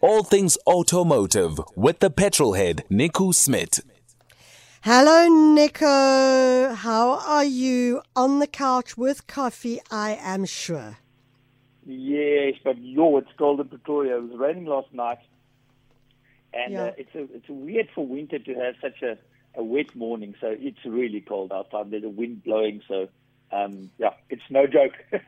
All things automotive with the petrolhead Nico Smith. Hello, Nico. How are you? On the couch with coffee, I am sure. Yes, but yo, it's cold in Pretoria. It was raining last night, and Yeah. uh, it's a it's a weird for winter to have such a, a wet morning. So it's really cold outside. There's a wind blowing, so um, yeah, it's no joke.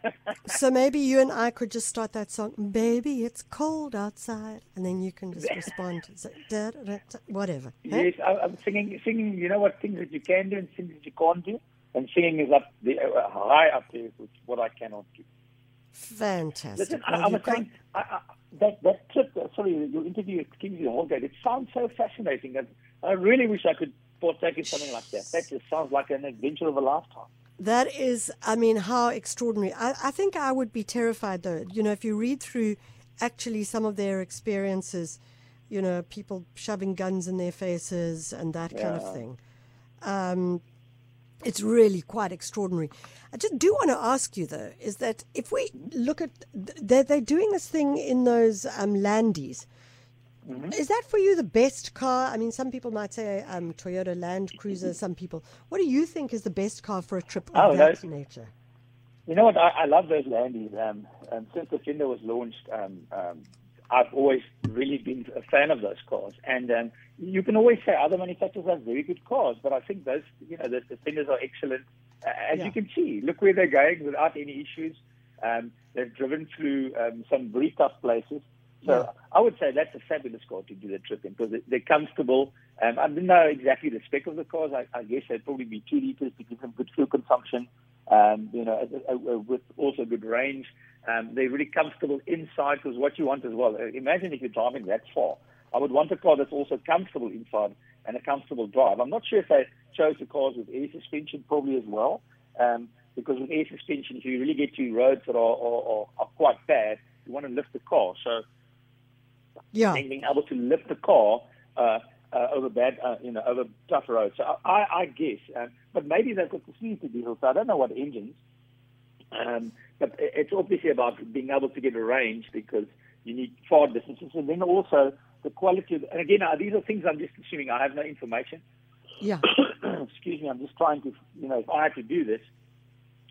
So maybe you and I could just start that song, Baby, it's cold outside. And then you can just respond. to da, da, da, whatever. Yes, I, I'm singing singing. You know what things that you can do and things that you can't do, and singing is up the uh, high up there with what I cannot do. Fantastic. Listen, I, Well, I you've was saying I, I, that that trip. uh, Sorry, your interview at Kingsley Holgate. It sounds so fascinating. And I really wish I could partake in something like that. That just sounds like an adventure of a lifetime. That is, I mean, how extraordinary. I, I think I would be terrified, though. You know, if you read through actually some of their experiences, you know, people shoving guns in their faces and that kind of thing. Um, it's really quite extraordinary. I just do want to ask you, though, is that if we look at, they're, they're doing this thing in those um, landies. Mm-hmm. Is that for you the best car? I mean, some people might say um, Toyota Land Cruiser. Some people. What do you think is the best car for a trip of Oh, that no. nature? You know what? I, I love those landies. Um, um, since the Fender was launched, um, um, I've always really been a fan of those cars. And um, you can always say other manufacturers have very good cars, but I think those, you know, the, the Fenders are excellent. Uh, as Yeah. you can see, look where they're going without any issues. Um, they've driven through um, some very tough places. So Yeah. I would say that's a fabulous car to do the trip in because they're comfortable. Um, I don't know exactly the spec of the cars. I, I guess they'd probably be two liters to give them good fuel consumption. Um, you know, with also good range. Um, they're really comfortable inside because what you want as well. Uh, imagine if you're driving that far. I would want a car that's also comfortable inside and a comfortable drive. I'm not sure if they chose the cars with air suspension probably as well. Um, because with air suspension, if you really get to roads that are, are, are, are quite bad, you want to lift the car. So Yeah. and being able to lift the car uh, uh, over bad, uh, you know, over tough roads. So I, I guess, um, but maybe they've got the sleep to diesel. So I don't know what engines. Um, but it's obviously about being able to get a range because you need far distances, and then also the quality. Of, and again, uh, these are things I'm just assuming. I have no information. Yeah. Excuse me. I'm just trying to, you know, if I had to do this,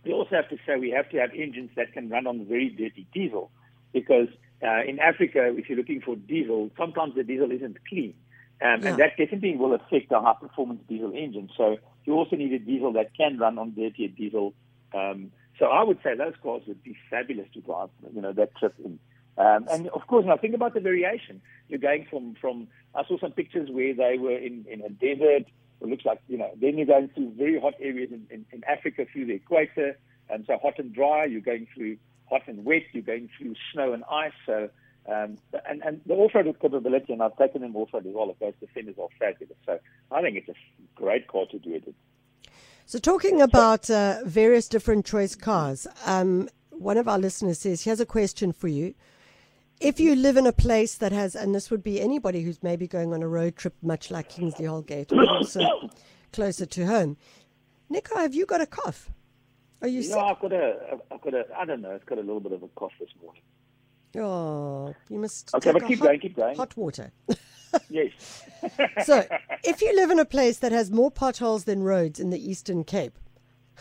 we also have to say we have to have engines that can run on very dirty diesel, because uh, in Africa, if you're looking for diesel, sometimes the diesel isn't clean, um, Yeah. and that definitely will affect a high-performance diesel engine. So you also need a diesel that can run on dirtier diesel. Um, so I would say those cars would be fabulous to drive, you know, that trip in. Um, and of course, now think about the variation. You're going from, from I saw some pictures where they were in, in a desert. It looks like, you know, then you're going through very hot areas in, in, in Africa through the equator. And so hot and dry, you're going through hot and wet, you're going through snow and ice. So, um, and, and the off-road capability, and I've taken them off-road as well, of those defenders are fabulous. So I think it's a great car to do it in. So, talking about uh, various different choice cars, um, one of our listeners says, Here's a question for you. If you live in a place that has, and this would be anybody who's maybe going on a road trip, much like Kingsley Holgate, but also closer to home, Nico, have you got a cough? Are you know, I've got a, I've got a, I don't know, it's got a little bit of a cough this morning. Oh, you must. Okay, but keep hot, going, keep going. Hot water. Yes. So, if you live in a place that has more potholes than roads in the Eastern Cape,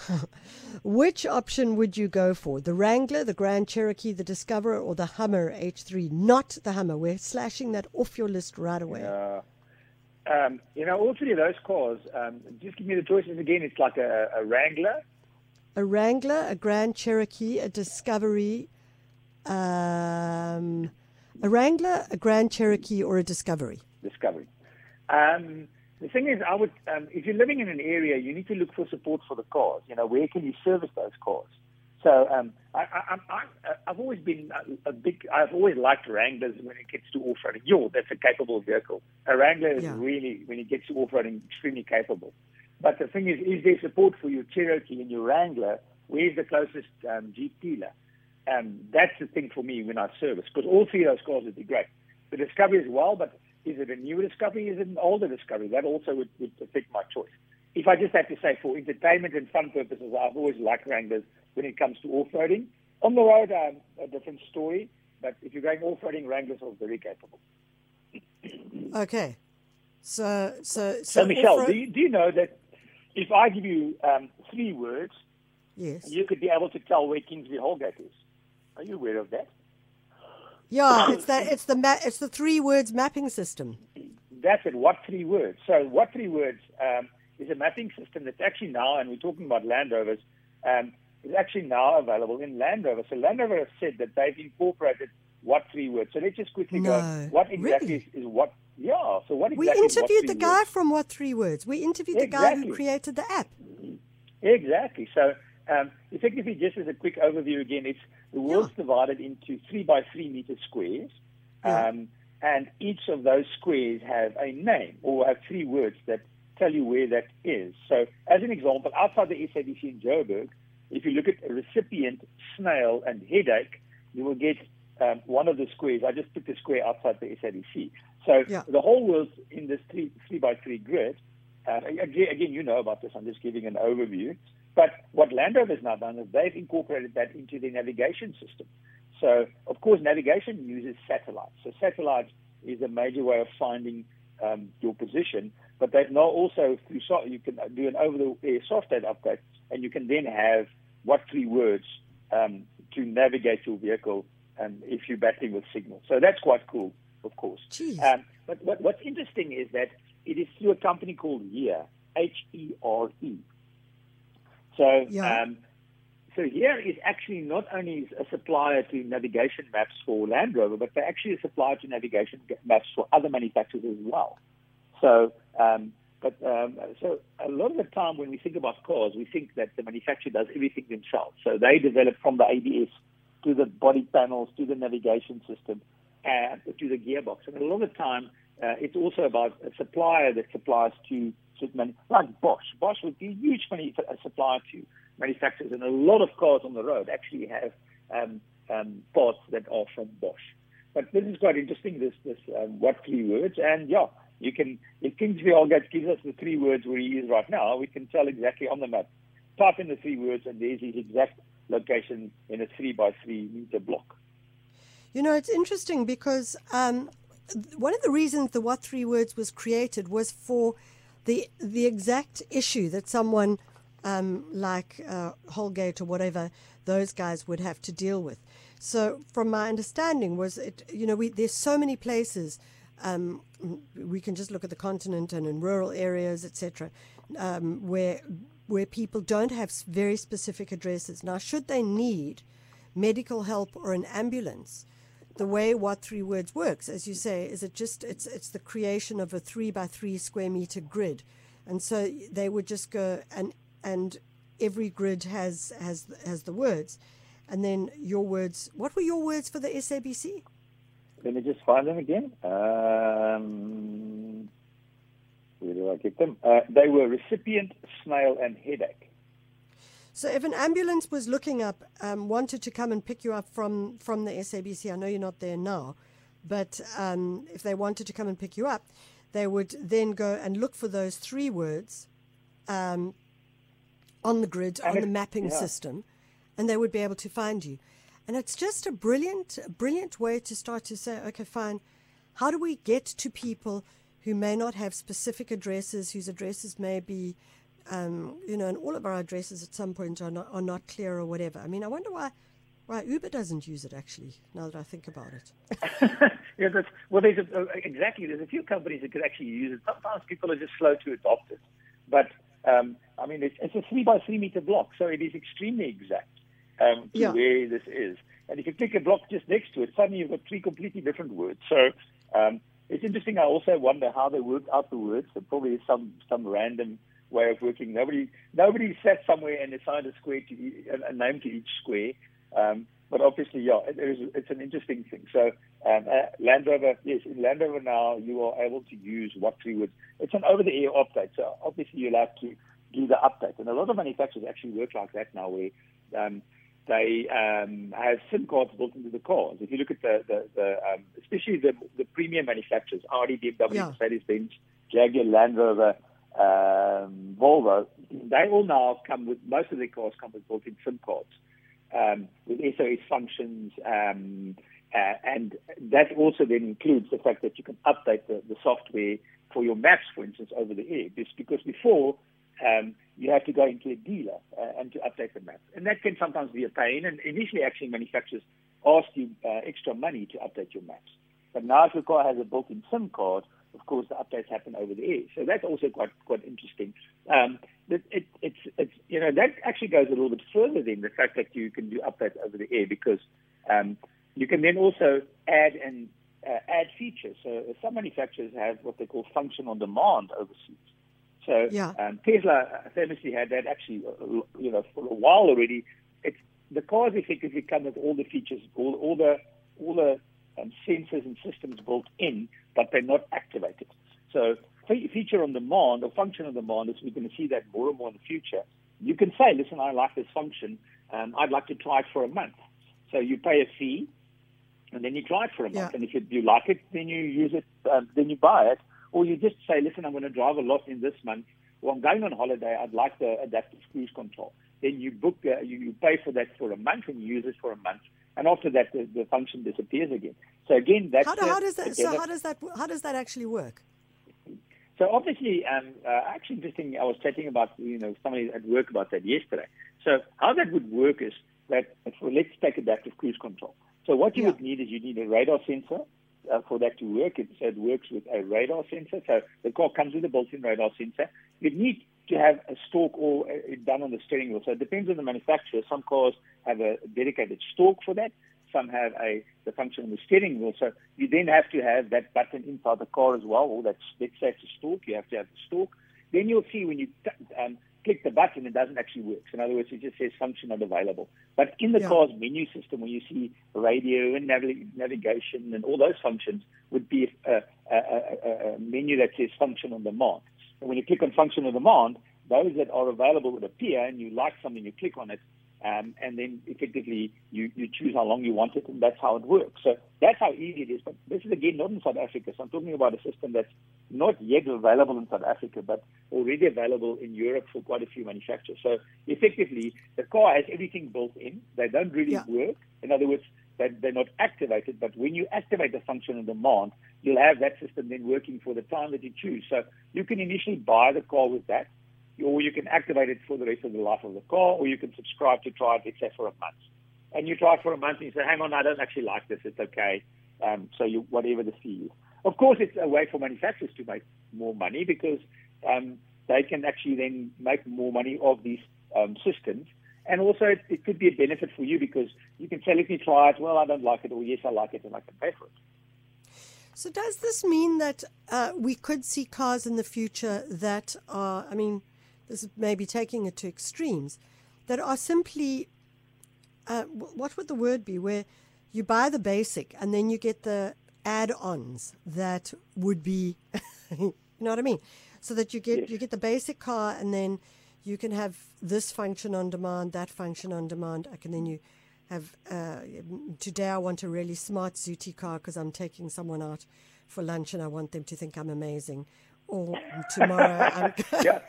which option would you go for? The Wrangler, the Grand Cherokee, the Discoverer, or the Hummer H3? Not the Hummer. We're slashing that off your list right away. Uh, um, you know, all three of those cars, um, just give me the choices again. It's like a, a Wrangler, A Wrangler, a Grand Cherokee, a Discovery, um, a Wrangler, a Grand Cherokee, or a Discovery? Discovery. Um, the thing is, I would, um, if you're living in an area, you need to look for support for the cars. You know, where can you service those cars? So um, I, I, I, I've always been a, big. I've always liked Wranglers when it gets to off-roading. Yo, that's a capable vehicle. A Wrangler is Yeah. really, when it gets to off-roading, extremely capable. But the thing is, is there support for your Cherokee and your Wrangler? Where's the closest um, Jeep dealer? Um, that's the thing for me when I service, because all three of those cars would be great. The Discovery as well, but is it a newer Discovery? Is it an older Discovery? That also would, would affect my choice. If I just have to say for entertainment and fun purposes, I've always liked Wranglers when it comes to off-roading. On the road, um, a different story. but if you're going off-roading, Wranglers are very capable. Okay. So, so, so, So, Michelle, do you, do you know that if I give you um, three words, yes. you could be able to tell where Kingsley Holgate is? Are you aware of that? Yeah, it's that. It's the ma- It's the three words mapping system. That's it. What three words? So, what three words um, is a mapping system that's actually now, and we're talking about Land Rovers, um, is actually now available in Land Rover. So, Land Rover has said that they've incorporated what three words. So, let's just quickly No. go. What exactly Really? is, is what? Yeah. So, what We exactly? is what interviewed the guy words? from What Three Words. We interviewed the guy who created the app. Exactly. So, um, effectively, just as a quick overview again, it's the world's divided into three by three meter squares, Yeah. um, and each of those squares have a name or have three words that tell you where that is. So, as an example, outside the SABC in Joburg, if you look at a recipient, snail, and headache, you will get um, one of the squares. I just put the square outside the SABC. So, Yeah. the whole world's in this three three by three grid. Uh, again, again, you know about this. I'm just giving an overview. But what Land Rover has now done is they've incorporated that into their navigation system. So, of course, navigation uses satellites. So, satellites is a major way of finding um, your position. But they've now also, through so- you can do an over-the-air software update, and you can then have what three words um, to navigate your vehicle um, if you're battling with signal. So that's quite cool, of course. Um, but what, what's interesting is that it is through a company called HERE, H-E-R-E. So, Yeah. um, so HERE is actually not only a supplier to navigation maps for Land Rover, but they're actually a supplier to navigation maps for other manufacturers as well. So, um, but um, so a lot of the time when we think about cars, we think that the manufacturer does everything themselves. So they develop from the ABS to the body panels to the navigation system and to the gearbox. And a lot of the time, uh, it's also about a supplier that supplies to certain like Bosch. Bosch would be a huge manu- supplier to manufacturers, and a lot of cars on the road actually have um, um, parts that are from Bosch. But this is quite interesting. This this um, what three words, and yeah, you can if Kingsley Holgate gives us the three words where he is right now, we can tell exactly on the map. Type in the three words, and there's his exact location in a three by three meter block. You know, it's interesting because um, one of the reasons the What Three Words was created was for the the exact issue that someone um, like uh, Holgate or whatever those guys would have to deal with. So, from my understanding, was it you know we there's so many places. Um, we can just look at the continent and in rural areas, etc., um, where where people don't have very specific addresses. Now, should they need medical help or an ambulance, the way what three words works, as you say, is it just it's it's the creation of a three by three square meter grid, and so they would just go and and every grid has has has the words, and then your words. What were your words for the SABC? Let me just find them again. Um, where do I get them? Uh, they were recipient, snail, and headache. So if an ambulance was looking up, um, wanted to come and pick you up from, from the SABC, I know you're not there now, but um, if they wanted to come and pick you up, they would then go and look for those three words um, on the grid, And on the mapping yeah. system, and they would be able to find you. And it's just a brilliant, brilliant way to start to say, okay, fine, how do we get to people who may not have specific addresses, whose addresses may be, um, you know, and all of our addresses at some point are not, are not clear or whatever. I mean, I wonder why, why Uber doesn't use it actually, now that I think about it. yeah, that's, well, there's a, exactly. There's a few companies that could actually use it. Sometimes people are just slow to adopt it. But, um, I mean, it's, it's a three by three meter block, so it is extremely exact um, to Yeah. where this is. And if you click a block just next to it, suddenly you've got three completely different words. So um, it's interesting. I also wonder how they work out the words. There probably is some some random way of working. Nobody nobody sat somewhere and assigned a square to e- a, a name to each square. Um, but obviously, yeah, it is, it's an interesting thing. So um, uh, Land Rover, yes, in Land Rover now you are able to use what three words. It's an over-the-air update. So obviously you'll have to do the update. And a lot of manufacturers actually work like that now, where um, they um, have SIM cards built into the cars. If you look at the, the, the um, especially the, the premium manufacturers, Audi, BMW, Yeah. Mercedes-Benz, Jaguar, Land Rover, um, Volvo, they all now come with, most of their cars come with built-in SIM cards um, with SOS functions, um, Uh, and that also then includes the fact that you can update the, the software for your maps, for instance, over the air. Just because before um, you have to go into a dealer uh, and to update the map. And that can sometimes be a pain. And initially, actually, manufacturers ask you uh, extra money to update your maps. But now, if your car has a built-in SIM card, of course, the updates happen over the air. So that's also quite quite interesting. Um, it, it, it's it's you know that actually goes a little bit further than the fact that you can do updates over the air because um, you can then also add and uh, add features. So some manufacturers have what they call function on demand overseas. So yeah. um, Tesla famously had that actually, uh, you know, for a while already. It's the cars effectively come with all the features, all, all the all the um, sensors and systems built in, but they're not activated. So feature on demand or function on demand is we're going to see that more and more in the future. You can say, listen, I like this function. Um, I'd like to try it for a month. So you pay a fee, and then you try it for a month. Yeah. And if you like it, then you use it, um, then you buy it. Or you just say, listen, I'm going to drive a lot in this month. Or I'm going on holiday. I'd like the adaptive cruise control. Then you book, uh, you, you pay for that for a month and you use it for a month. And after that, the, the function disappears again. So again, that's How, do, how does that? So how does that? How does that actually work? so obviously, um, uh, actually interesting. I was chatting about you know somebody at work about that yesterday. So how that would work is that for, let's take adaptive cruise control. So what you Yeah. would need is you need a radar sensor uh, for that to work. It, so it works with a radar sensor. So the car comes with a built-in radar sensor. You need to have a stalk or uh, done on the steering wheel. So it depends on the manufacturer. Some cars have a dedicated stalk for that. Some have a the function on the steering wheel. So you then have to have that button inside the car as well, or that's let's a stalk. You have to have the stalk. Then you'll see when you t- um, click the button, it doesn't actually work. So in other words, it just says function not available. But in the Yeah. car's menu system, when you see radio and navi- navigation and all those functions, would be a, a, a, a menu that says function on demand. And when you click on function on demand, those that are available would appear, and you like something, you click on it, um, and then effectively you, you choose how long you want it, and that's how it works. So that's how easy it is. But this is again not in South Africa. So I'm talking about a system that's not yet available in South Africa, but already available in Europe for quite a few manufacturers. So effectively, the car has everything built in. They don't really Yeah. work. In other words, they, they're not activated. But when you activate the function on demand, you'll have that system then working for the time that you choose. So you can initially buy the car with that or you can activate it for the rest of the life of the car, or you can subscribe to try it, let's say, for a month. And you try it for a month and you say, hang on, I don't actually like this, it's okay. Um, so you, whatever the fee is. Of course, it's a way for manufacturers to make more money because um, they can actually then make more money of these um, systems. And also, it, it could be a benefit for you because you can say, let me try it. Well, I don't like it, or yes, I like it, and I can pay for it. So does this mean that uh, we could see cars in the future that are? I mean, this is maybe taking it to extremes, that are simply. Uh, what would the word be? Where you buy the basic and then you get the add-ons that would be, you know what I mean? So that you get Yes. you get the basic car and then you can have this function on demand, that function on demand. I can then you have uh, today I want a really smart Zuti car because I'm taking someone out for lunch and I want them to think I'm amazing. Or tomorrow I'm yeah,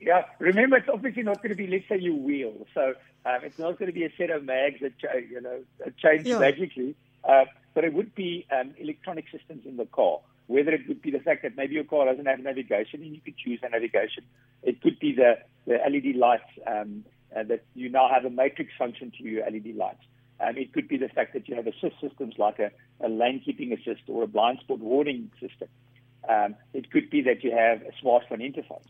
yeah. Remember, it's obviously not going to be, let's say, you wheel. So um, it's not going to be a set of mags that cha- you know that change Yeah. magically. Uh, but it would be um, electronic systems in the car. Whether it would be the fact that maybe your car doesn't have navigation and you could choose the navigation. It could be the, the LED lights um, uh, that you now have a matrix function to your LED lights. Um, it could be the fact that you have assist systems like a, a lane keeping assist or a blind spot warning system. Um, it could be that you have a smartphone interface.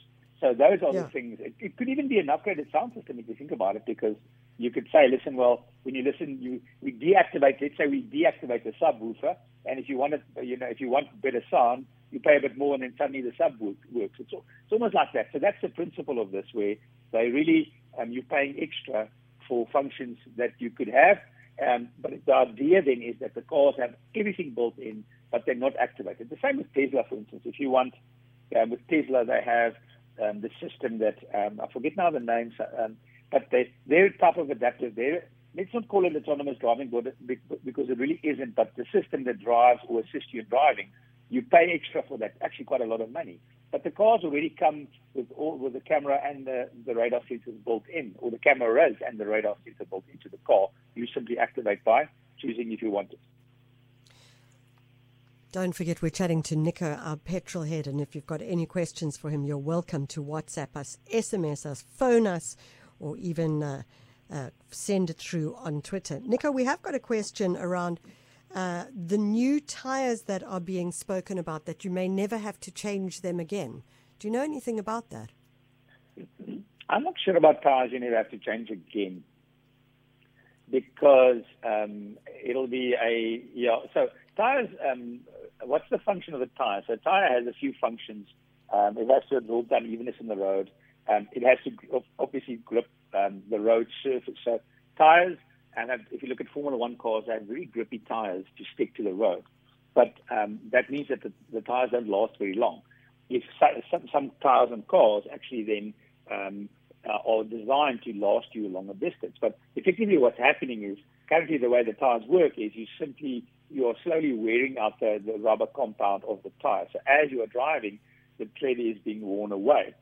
So those are Yeah. the things. It, it could even be an upgraded sound system if you think about it, because you could say, listen, well, when you listen, you we deactivate. Let's say we deactivate the subwoofer, and if you want it, you know, if you want better sound, you pay a bit more, and then suddenly the sub works. It's, it's almost like that. So that's the principle of this, where they really um, you're paying extra for functions that you could have. Um, but the idea then is that the cars have everything built in, but they're not activated. The same with Tesla, for instance. If you want, um, with Tesla, they have um, the system that um, I forget now the names, um, but they, their type of adaptive. They're, let's not call it autonomous driving because it really isn't. But the system that drives or assists you in driving, you pay extra for that. Actually, quite a lot of money. But the cars already come with all with the camera and the, the radar sensors built in, or the cameras and the radar sensor built into the car. You simply activate by choosing if you want it. Don't forget, we're chatting to Nico, our petrol head. And if you've got any questions for him, you're welcome to WhatsApp us, SMS us, phone us, or even uh, uh, send it through on Twitter. Nico, we have got a question around uh, the new tires that are being spoken about that you may never have to change them again. Do you know anything about that? I'm not sure about tires you never have to change again because um, it'll be a yeah. So tires, um, what's the function of a tire? So a tire has a few functions. Um, it has to absorb that unevenness in the road. Um, it has to obviously grip um, the road surface. So tires, and if you look at Formula One cars, they have very grippy tires to stick to the road. But um, that means that the, the, tires don't last very long. If some, some tires and cars actually then um, uh, are designed to last you a longer distance. But effectively, what's happening is currently the way the tires work is you simply you are slowly wearing out the, the rubber compound of the tire. So as you are driving, the tread is being worn away.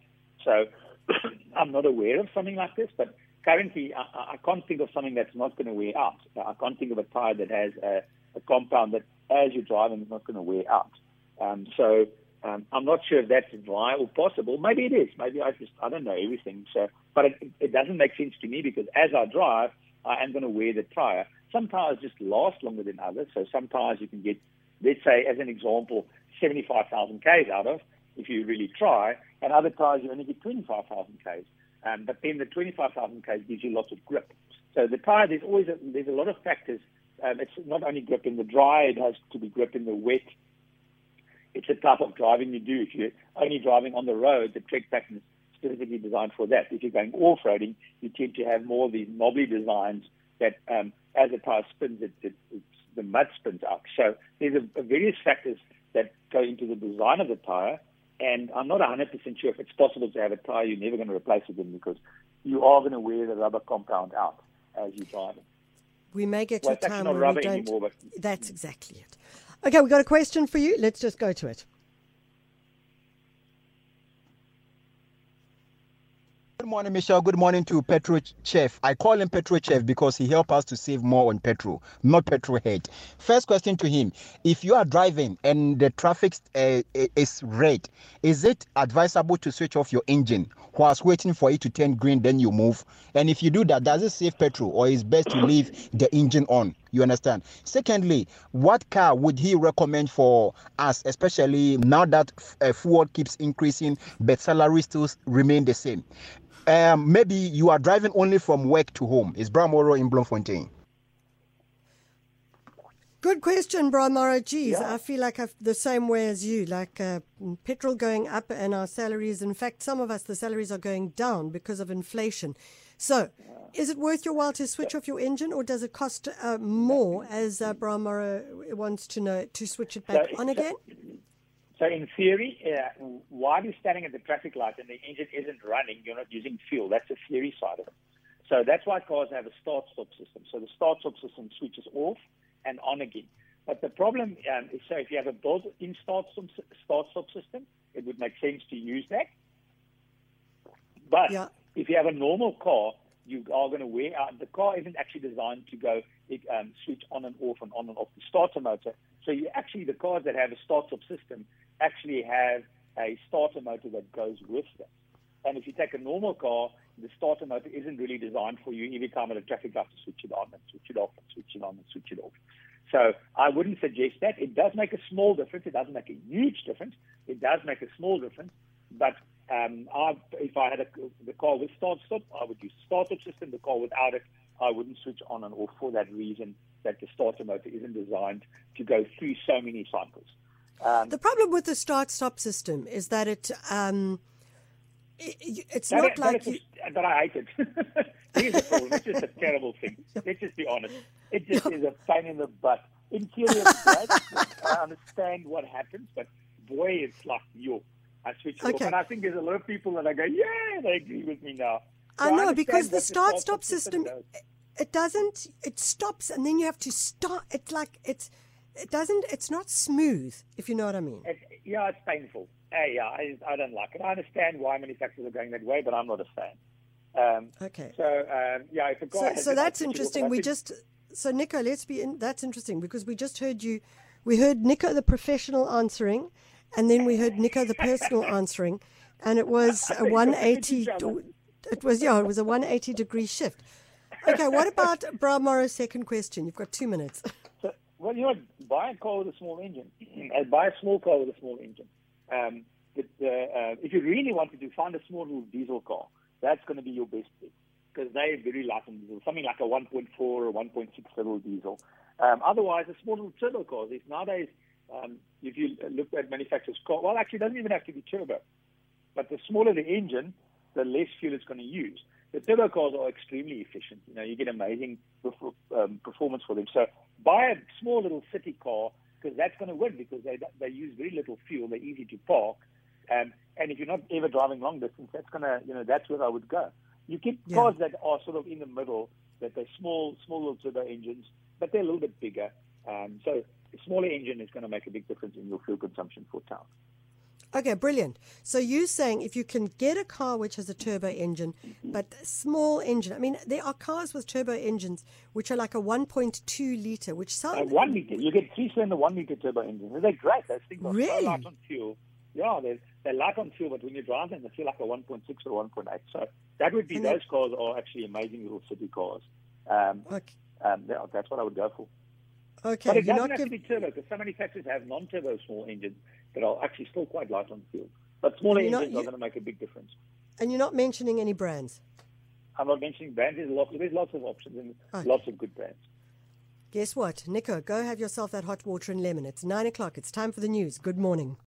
So I'm not aware of something like this, but currently I, I can't think of something that's not going to wear out. I can't think of a tire that has a, a compound that, as you're driving, is not going to wear out. Um, so um, I'm not sure if that's or possible. Maybe it is. Maybe I just I don't know everything. So, but it, it doesn't make sense to me because as I drive, I am going to wear the tire. Some tires just last longer than others. So some tires you can get, let's say, as an example, 75,000 k's out of if you really try, and other tires you only get 25,000 k's. Um, but then the 25,000 k's gives you lots of grip. So the tire, there's always a, there's a lot of factors. Um, it's not only grip in the dry, it has to be grip in the wet. It's the type of driving you do. If you're only driving on the road, the tread pattern is specifically designed for that. If you're going off-roading, you tend to have more of these knobbly designs that um, as the tire spins, it, it, the mud spins up. So there's a, a various factors that go into the design of the tire. And I'm not 100% sure if it's possible to have a tire you're never going to replace again because you are going to wear the rubber compound out as you drive it. We may get well, to a time where we don't. Anymore, that's exactly it. Okay, we've got a question for you. Let's just go to it. Morning, Michelle. Good morning to Petro Chef. I call him Petro Chef because he helped us to save more on petrol, not petrol head. First question to him If you are driving and the traffic uh, is red, is it advisable to switch off your engine whilst waiting for it to turn green, then you move? And if you do that, does it save petrol or is best to leave the engine on? You understand? Secondly, what car would he recommend for us, especially now that uh, fuel keeps increasing, but salaries still remain the same? Um, maybe you are driving only from work to home. Is Bramoro in Bloemfontein? Good question, Bramoro. Geez, yeah. I feel like I've the same way as you. Like uh, petrol going up and our salaries. In fact, some of us the salaries are going down because of inflation. So, is it worth your while to switch off your engine, or does it cost uh, more, as uh, Bramoro wants to know, to switch it back so, on again? So, in theory, uh, while you're standing at the traffic light and the engine isn't running, you're not using fuel. That's the theory side of it. So that's why cars have a start-stop system. So the start-stop system switches off and on again. But the problem um, is, so if you have a built-in start-stop, start-stop system, it would make sense to use that. But yeah. if you have a normal car, you are going to wear out. The car isn't actually designed to go um, switch on and off and on and off the starter motor. So you actually, the cars that have a start-stop system actually have a starter motor that goes with them. And if you take a normal car, the starter motor isn't really designed for you every time at a traffic light to switch it on and switch it off and switch it on and switch it off. So I wouldn't suggest that. It does make a small difference. It doesn't make a huge difference. It does make a small difference. But um, I, if I had a, the car with start stop, I would use startup system. The car without it, I wouldn't switch on and off for that reason that the starter motor isn't designed to go through so many cycles. Um, the problem with the start-stop system is that it, um, it it's that not like you... that I hate it. Here's the problem. It's just a terrible thing. Let's just be honest. It just is a pain in the butt. In theory. I understand what happens, but boy, it's like you. I switch it okay. off, and I think there's a lot of people that I go, yeah, they agree with me now. So I know I because the start-stop system, system it doesn't. It stops, and then you have to start. It's like it's it doesn't. It's not smooth, if you know what I mean. Yeah, it's painful. Uh, yeah, I, I don't like it. I understand why manufacturers are going that way, but I'm not a fan. Um, okay. So um, yeah, if a guy so, so that's interesting. We just so Nico, let's be in. That's interesting because we just heard you We heard Nico the professional answering, and then we heard Nico the personal answering, and it was a 180. It was yeah, it was a 180 degree shift. Okay, what about Bra Morrow's second question? You've got two minutes. Well, you know? Buy a car with a small engine. buy a small car with a small engine. Um, but, uh, uh, if you really want to do, find a small little diesel car. That's going to be your best bet because they're very light on diesel. Something like a 1.4 or 1.6 little diesel. Um, otherwise, a small little turbo car. If nowadays, um, if you look at manufacturers' car, well, actually, it doesn't even have to be turbo. But the smaller the engine, the less fuel it's going to use. The turbo cars are extremely efficient. You know, you get amazing um, performance for them. So buy a small little city car because that's going to win because they they use very little fuel. They're easy to park, um, and if you're not ever driving long distance, that's gonna you know that's where I would go. You get yeah. cars that are sort of in the middle, that they're small, small little turbo engines, but they're a little bit bigger. Um, so a smaller engine is going to make a big difference in your fuel consumption for town. Okay, brilliant. So you're saying if you can get a car which has a turbo engine, but small engine. I mean, there are cars with turbo engines which are like a 1.2 liter, which sound uh, one liter. You get three cylinder one liter turbo engines. They're great. Those things are really? so light on fuel. Yeah, they're, they're light on fuel, but when you drive them, they feel like a 1.6 or 1.8. So that would be and those cars are actually amazing little city cars. Um, okay. um, that's what I would go for. Okay, but it doesn't have give... to be turbo because some manufacturers have non-turbo small engines that are actually still quite light on the field. But smaller engines not, are going to make a big difference. And you're not mentioning any brands? I'm not mentioning brands. There's lots, there's lots of options and okay. lots of good brands. Guess what? Nico, go have yourself that hot water and lemon. It's nine o'clock. It's time for the news. Good morning.